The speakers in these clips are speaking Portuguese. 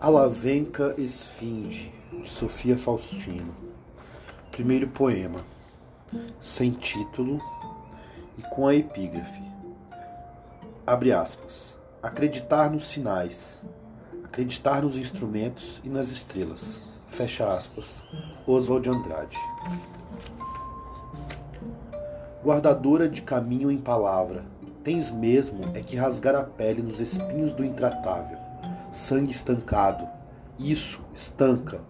Alavenca Esfinge, de Sofia Faustino. Primeiro poema, sem título e com a epígrafe. Abre aspas. Acreditar nos sinais, acreditar nos instrumentos e nas estrelas. Fecha aspas. Oswald Andrade. Guardadora de caminho em palavra, tens mesmo é que rasgar a pele nos espinhos do intratável sangue estancado. Isso, estanca.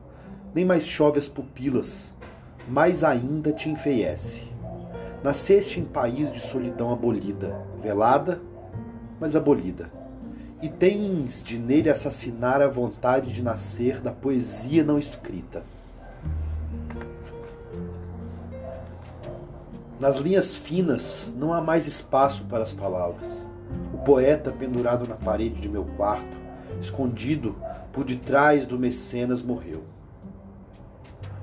Nem mais chove as pupilas, mais ainda te enfeiece. Nasceste em país de solidão abolida, velada, mas abolida. E tens de nele assassinar a vontade de nascer da poesia não escrita. Nas linhas finas não há mais espaço para as palavras. O poeta pendurado na parede de meu quarto escondido por detrás do mecenas, morreu.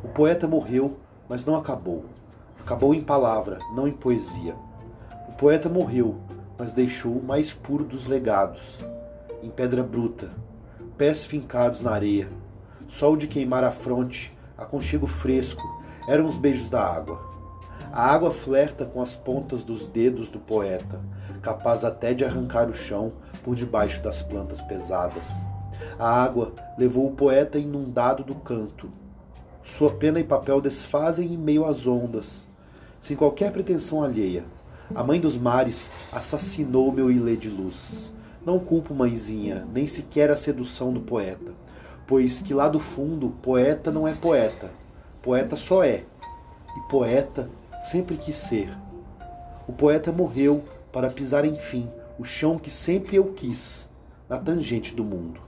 O poeta morreu, mas não acabou. Acabou em palavra, não em poesia. O poeta morreu, mas deixou o mais puro dos legados, em pedra bruta, pés fincados na areia, sol de queimar a fronte, aconchego fresco, eram os beijos da água. A água flerta com as pontas dos dedos do poeta, capaz até de arrancar o chão por debaixo das plantas pesadas. A água levou o poeta inundado do canto. Sua pena e papel desfazem em meio às ondas, sem qualquer pretensão alheia. A mãe dos mares assassinou meu ilê de luz. Não culpo mãezinha, nem sequer a sedução do poeta, pois que lá do fundo poeta não é poeta, poeta só é, e poeta sempre quis ser. O poeta morreu para pisar enfim o chão que sempre eu quis, na tangente do mundo.